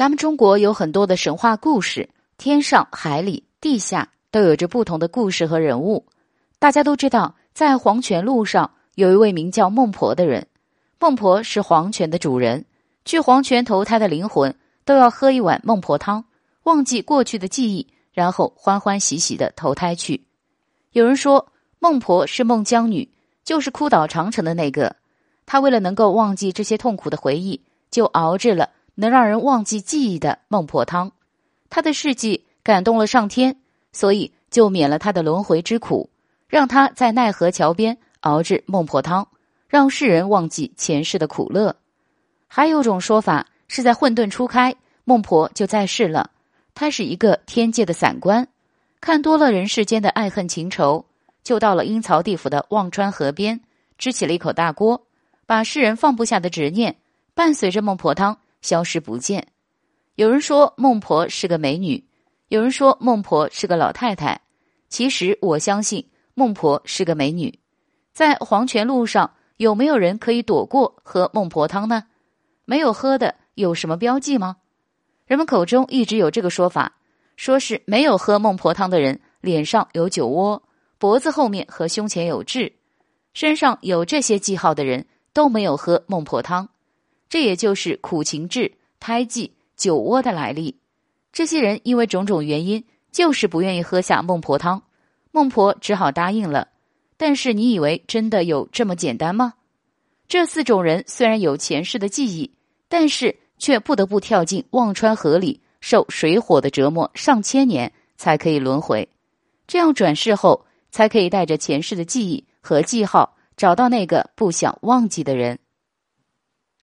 咱们中国有很多的神话故事，天上、海里、地下都有着不同的故事和人物。大家都知道，在黄泉路上有一位名叫孟婆的人，孟婆是黄泉的主人，去黄泉投胎的灵魂都要喝一碗孟婆汤，忘记过去的记忆，然后欢欢喜喜的投胎去。有人说，孟婆是孟姜女，就是哭倒长城的那个。她为了能够忘记这些痛苦的回忆，就熬制了。能让人忘记记忆的孟婆汤，他的事迹感动了上天，所以就免了他的轮回之苦，让他在奈何桥边熬制孟婆汤，让世人忘记前世的苦乐。还有种说法是在混沌初开，孟婆就在世了。她是一个天界的散官，看多了人世间的爱恨情仇，就到了阴曹地府的忘川河边，支起了一口大锅，把世人放不下的执念伴随着孟婆汤。消失不见。有人说孟婆是个美女，有人说孟婆是个老太太。其实我相信孟婆是个美女。在黄泉路上，有没有人可以躲过喝孟婆汤呢？没有喝的有什么标记吗？人们口中一直有这个说法，说是没有喝孟婆汤的人脸上有酒窝，脖子后面和胸前有痣，身上有这些记号的人都没有喝孟婆汤。这也就是苦情痣、胎记、酒窝的来历。这些人因为种种原因，就是不愿意喝下孟婆汤，孟婆只好答应了。但是你以为真的有这么简单吗？这四种人虽然有前世的记忆，但是却不得不跳进忘川河里，受水火的折磨上千年，才可以轮回。这样转世后，才可以带着前世的记忆和记号，找到那个不想忘记的人。